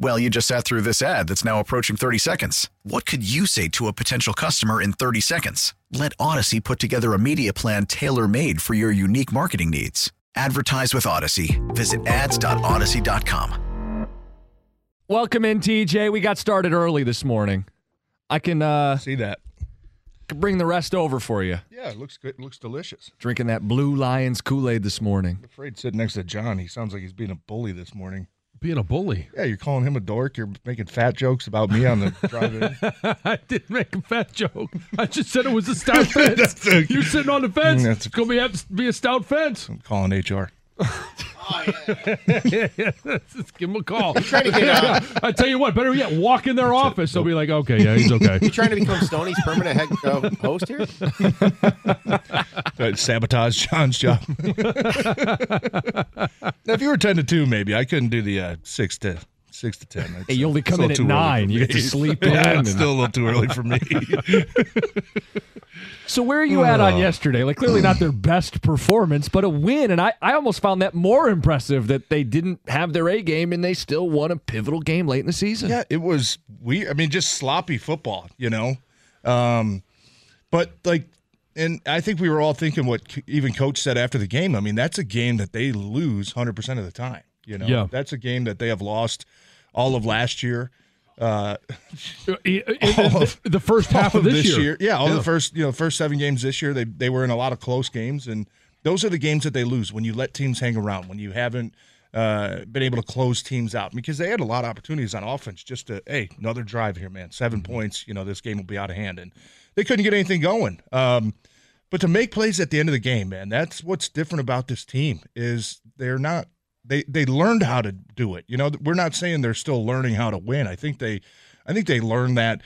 Well, you just sat through this ad that's now approaching 30 seconds. What could you say to a potential customer in 30 seconds? Let Audacy put together a media plan tailor made for your unique marketing needs. Advertise with Audacy. Visit ads.audacy.com. Welcome in, TJ. We got started early this morning. I can uh See that? can bring the rest over for you. Yeah, it looks good. It looks delicious. Drinking that Blue Lions Kool Aid this morning. I'm afraid sitting next to John, he sounds like he's being a bully this morning. Being a bully. Yeah, you're calling him a dork. You're making fat jokes about me on the drive in. I didn't make a fat joke. I just said it was a stout fence. A- You're sitting on the fence. That's- it's gonna be have to be a stout fence. I'm calling HR. Just give him a call. I tell you what, better yet, walk in their office. They'll be like, okay, yeah, he's okay. You trying to become Stoney's permanent head uh, host here? Uh, sabotage John's job. now, if you were ten to two, maybe I couldn't do the uh, six to six to ten. That's, Hey, you only come in at nine. You get to sleep yeah, in It's still a little too early for me. So where are you at on Oh. yesterday? Like clearly not their best performance, but a win. And I, I almost found that more impressive that they didn't have their A game and they still won a pivotal game late in the season. Yeah, it was we. I mean, just sloppy football, you know. Um, but like, and I think we were all thinking what even coach said after the game. I mean, that's a game that they lose hundred percent of the time. You know, Yeah. that's a game that they have lost all of last year. Uh, in the, first half of this, year. yeah, all the first you know first seven games this year, they they were in a lot of close games, and those are the games that they lose when you let teams hang around, when you haven't uh, been able to close teams out, because they had a lot of opportunities on offense. Just to hey, another drive here, man, 7 Mm-hmm. points. You know this game will be out of hand, and they couldn't get anything going. Um, but to make plays at the end of the game, man, that's what's different about this team is they're not they they learned how to do it. You know, we're not saying they're still learning how to win. I think they I think they learned that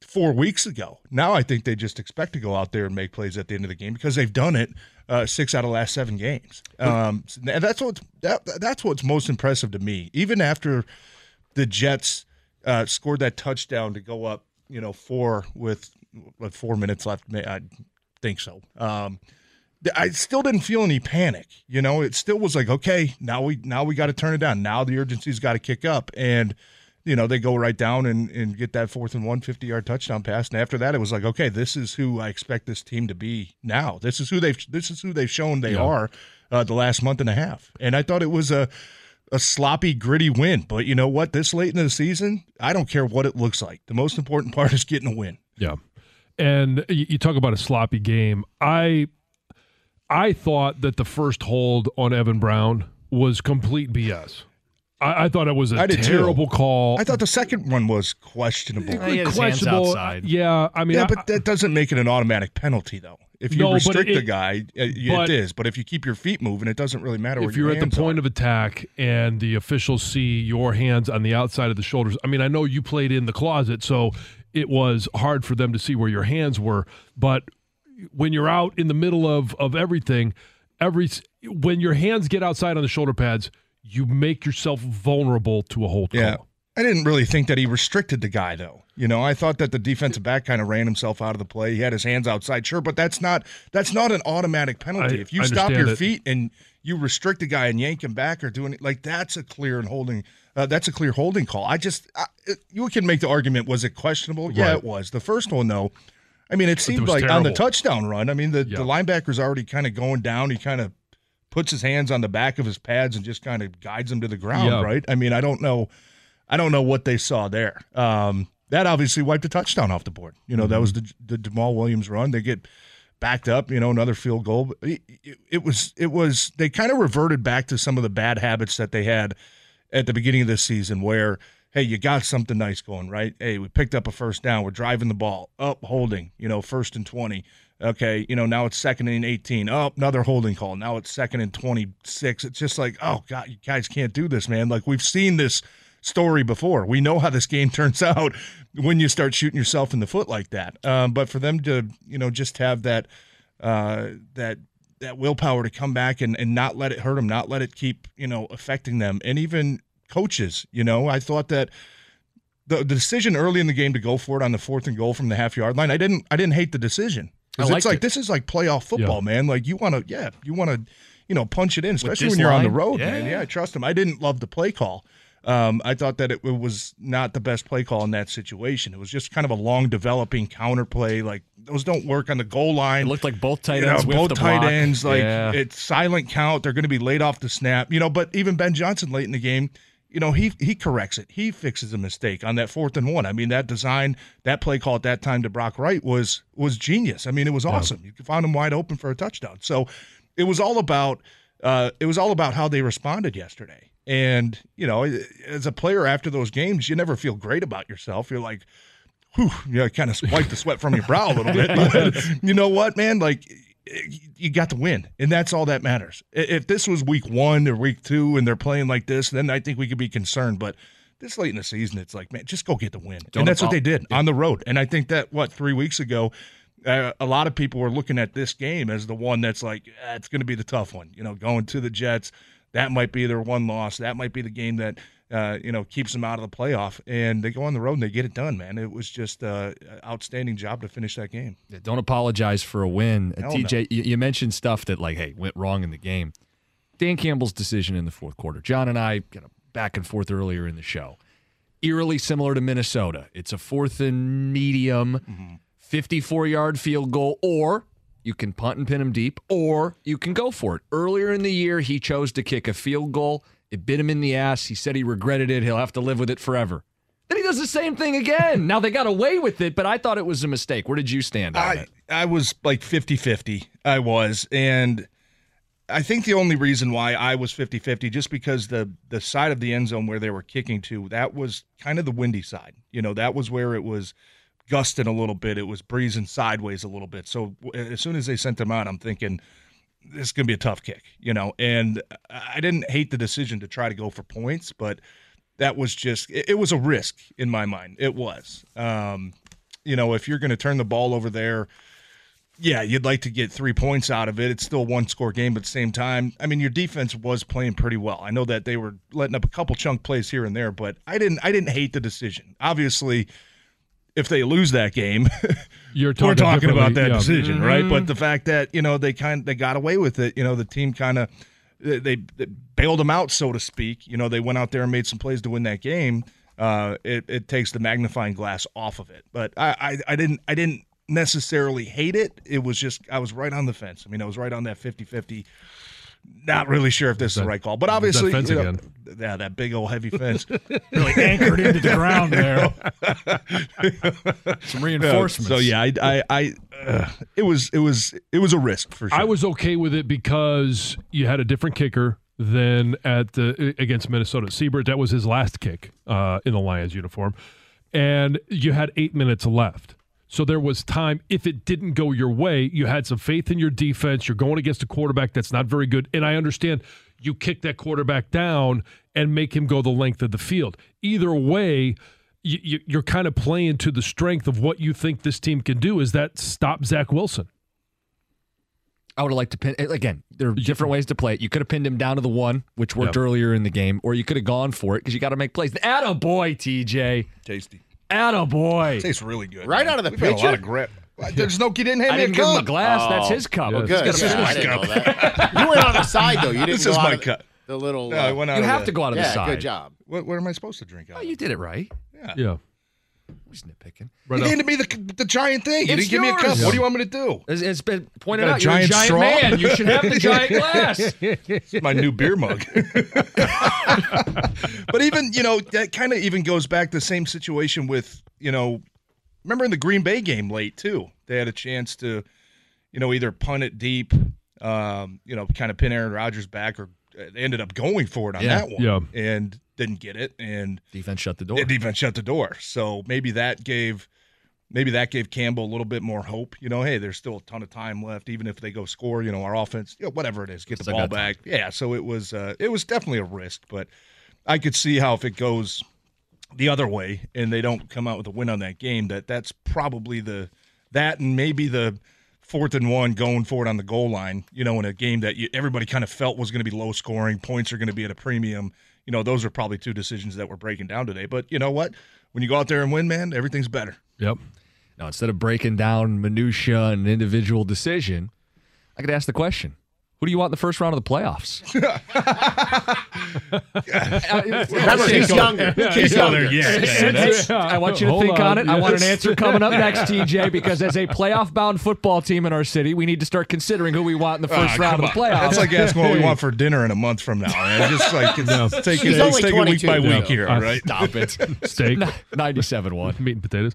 four weeks ago. Now I think they just expect to go out there and make plays at the end of the game because they've done it uh, six out of the last seven games. Um, and that's what that, that's what's most impressive to me. Even after the Jets uh, scored that touchdown to go up, you know, four with what four minutes left. I think so. Um, I still didn't feel any panic. You know, it still was like, okay, now we now we got to turn it down. Now the urgency's got to kick up, and you know they go right down and, and get that fourth and one 50 yard touchdown pass. And after that, it was like, okay, this is who I expect this team to be now. This is who they've this is who they've shown they Yeah. are uh, the last month and a half. And I thought it was a a sloppy, gritty win. But you know what? This late in the season, I don't care what it looks like. The most important part is getting a win. Yeah. And you, you talk about a sloppy game. I I thought that the first hold on Evan Brown was complete BS. I, I thought it was a I did too. terrible call. I thought the second one was questionable. he had hands questionable. outside. Yeah, I mean, yeah, I- but that doesn't make it an automatic penalty, though. If you No, restrict it- the guy, uh, it but- is. But if you keep your feet moving, it doesn't really matter. if your you're at the point are. of attack and the officials see your hands on the outside of the shoulders, I mean, I know you played in the closet, so it was hard for them to see where your hands were. But when you're out in the middle of of everything, every when your hands get outside on the shoulder pads, you make yourself vulnerable to a hold yeah, call. I didn't really think that he restricted the guy, though. You know, I thought that the defensive back kind of ran himself out of the play. He had his hands outside, sure, but that's not that's not an automatic penalty. I- if you stop your it. feet and you restrict the guy and yank him back or doing it like that's a clear and holding. Uh, that's a clear holding call. I just I, you can make the argument was it questionable? Yeah, it was. The first one though. I mean, it seemed was like on the touchdown run. I mean, the, Yeah. the linebacker's already kind of going down. He kind of puts his hands on the back of his pads and just kind of guides him to the ground, Yeah. right? I mean, I don't know, I don't know what they saw there. Um, that obviously wiped a touchdown off the board. You know, that was the the Jamaal Williams run. They get backed up, you know, another field goal. It, it, it was it was they kind of reverted back to some of the bad habits that they had at the beginning of this season, where hey, you got something nice going, right? Hey, we picked up a first down. We're driving the ball up, holding. You know, first and twenty. Okay, you know now it's second and eighteen. Oh, another holding call. Now it's second and twenty six. It's just like, oh god, you guys can't do this, man. Like we've seen this story before. We know how this game turns out when you start shooting yourself in the foot like that. Um, but for them to, you know, just have that uh, that that willpower to come back and, and not let it hurt them, not let it keep, you know, affecting them. And even coaches, you know, I thought that the, the decision early in the game to go for it on the fourth and goal from the half yard line, I didn't I didn't hate the decision. Because it's like it. this is like playoff football, yeah. man. Like you want to, yeah, you want to, you know, punch it in, especially when you're on the road, Yeah. man. Yeah, I trust him. I didn't love the play call. Um, I thought that it, it was not the best play call in that situation. It was just kind of a long developing counter play. Like those don't work on the goal line. It looked like both tight You know, ends both tight block. ends, like Yeah. it's silent count. They're going to be laid off the snap, you know. But even Ben Johnson late in the game, you know, he he corrects it. He fixes a mistake on that fourth and one. I mean, that design, that play call at that time to Brock Wright was was genius. I mean, it was awesome. You found him wide open for a touchdown. So it was all about uh, it was all about how they responded yesterday. And you know, as a player after those games, you never feel great about yourself. You're like, whew, you know, kind of wipe the sweat from your brow a little bit. But you know what, man? Like, you got to win, and that's all that matters. If this was week one or week two, and they're playing like this, then I think we could be concerned. But this late in the season, it's like, man, just go get the win, Don't and that's what they did on the road. And I think that what three weeks ago. Uh, a lot of people were looking at this game as the one that's like "Ah, it's going to be the tough one. You know, going to the Jets, that might be their one loss. That might be the game that uh, you know keeps them out of the playoff. And they go on the road and they get it done, man. It was just uh, an outstanding job to finish that game. Yeah, Don't apologize for a win. Uh, Hell TJ, you, you mentioned stuff that like, hey, went wrong in the game. Dan Campbell's decision in the fourth quarter. John and I kind of back and forth earlier in the show. Eerily similar to Minnesota. It's a fourth and medium, 54 yard field goal, or you can punt and pin him deep, or you can go for it. Earlier in the year, he chose to kick a field goal. It bit him in the ass. He said he regretted it. He'll have to live with it forever. Then he does the same thing again. now they got away with it, but I thought it was a mistake. Where did you stand on I, it? I was like 50 50. I was. And I think the only reason why I was 50 50, just because the, the side of the end zone where they were kicking to, that was kind of the windy side. You know, that was where it was gusting a little bit. It was breezing sideways a little bit. So as soon as they sent them out, I'm thinking, this is going to be a tough kick, you know. And I didn't hate the decision to try to go for points, but that was just it, it was a risk in my mind. It was, um, you know, if you're going to turn the ball over there, yeah, you'd like to get three points out of it. It's still one score game, but at the same time, I mean, your defense was playing pretty well. I know that they were letting up a couple chunk plays here and there, but I didn't I didn't hate the decision. Obviously, if they lose that game, You're we're talking talking about that yeah. decision, right? But the fact that you know they kind they got away with it, you know, the team kind of they, they bailed them out, so to speak. You know, they went out there and made some plays to win that game. Uh, it, it takes the magnifying glass off of it, but I, I I didn't I didn't necessarily hate it. It was just I was right on the fence. I mean, I was right on that 50-50. Not really sure if this is the right call, but that obviously, fence you know, again. yeah, that big old heavy fence. really anchored into the ground there. Some No, reinforcements. So yeah, I, I, I uh, it was, it was, it was a risk for sure. I was okay with it because you had a different kicker than at the against Minnesota. Seibert, that was his last kick uh, in the Lions uniform, and you had eight minutes left. So there was time. If it didn't go your way, you had some faith in your defense. You're going against a quarterback that's not very good, and I understand you kick that quarterback down and make him go the length of the field. Either way. You, you- you're kind of playing to the strength of what you think this team can do. Is that stop Zach Wilson? I would have liked to pin again. There are different ways to play it. You could have pinned him down to the one, which worked earlier in the game, or you could have gone for it because you got to make plays. Atta boy, TJ. tasty. Atta boy. Tastes really good. Right man. out of the We've got a lot of grip. There's no. You didn't hand I me didn't a give him a cup. glass. That's Oh. his cup. Yes. Good. This is my cup. You went on the side though. You didn't This go is out my of the, cup. the little. No, I uh, went out You of have the- to go out of the yeah, side. good job. What, what am I supposed to drink out? Oh, of? you did it right. Yeah. Yeah. He's nitpicking. Right you off- handed me the the giant thing. You It's didn't give me a cup. yours. What do you want me to do? It's, it's been pointed got a out. You're a giant giant straw? man. You should have the giant glass. It's my new beer mug. but even you know that kind of even goes back to the same situation with you know, remember in the Green Bay game late too. They had a chance to, you know, either punt it deep, um, you know, kind of pin Aaron Rodgers back, or uh, they ended up going for it on Yeah. that one. Yeah. And didn't get it, and defense shut the door. Defense shut the door. So maybe that gave maybe that gave Campbell a little bit more hope. You know, hey, there's still a ton of time left, even if they go score. You know, our offense, you know, whatever it is, get the ball got time. back. Yeah. So it was uh, it was definitely a risk, but I could see how if it goes the other way and they don't come out with a win on that game, that that's probably the that and maybe the fourth and one going for it on the goal line. You know, in a game that you, everybody kind of felt was going to be low scoring, points are going to be at a premium. You know, those are probably two decisions that we're breaking down today. But you know what? When you go out there and win, man, everything's better. Yep. Now, instead of breaking down minutia and individual decision, I could ask the question: Who do you want in the first round of the playoffs? Remember, he's younger. He's younger. I want you to Hold think on, on. it. I want an answer coming up next, TJ, because as a playoff-bound football team in our city, we need to start considering who we want in the first Ah, round of the playoffs. That's like asking what we want for dinner in a month from now. Man. Just like it's, take it, He's it's only take it week by Yeah. week here, all right? Stop it. Steak, Ninety-seven one. meat and potatoes.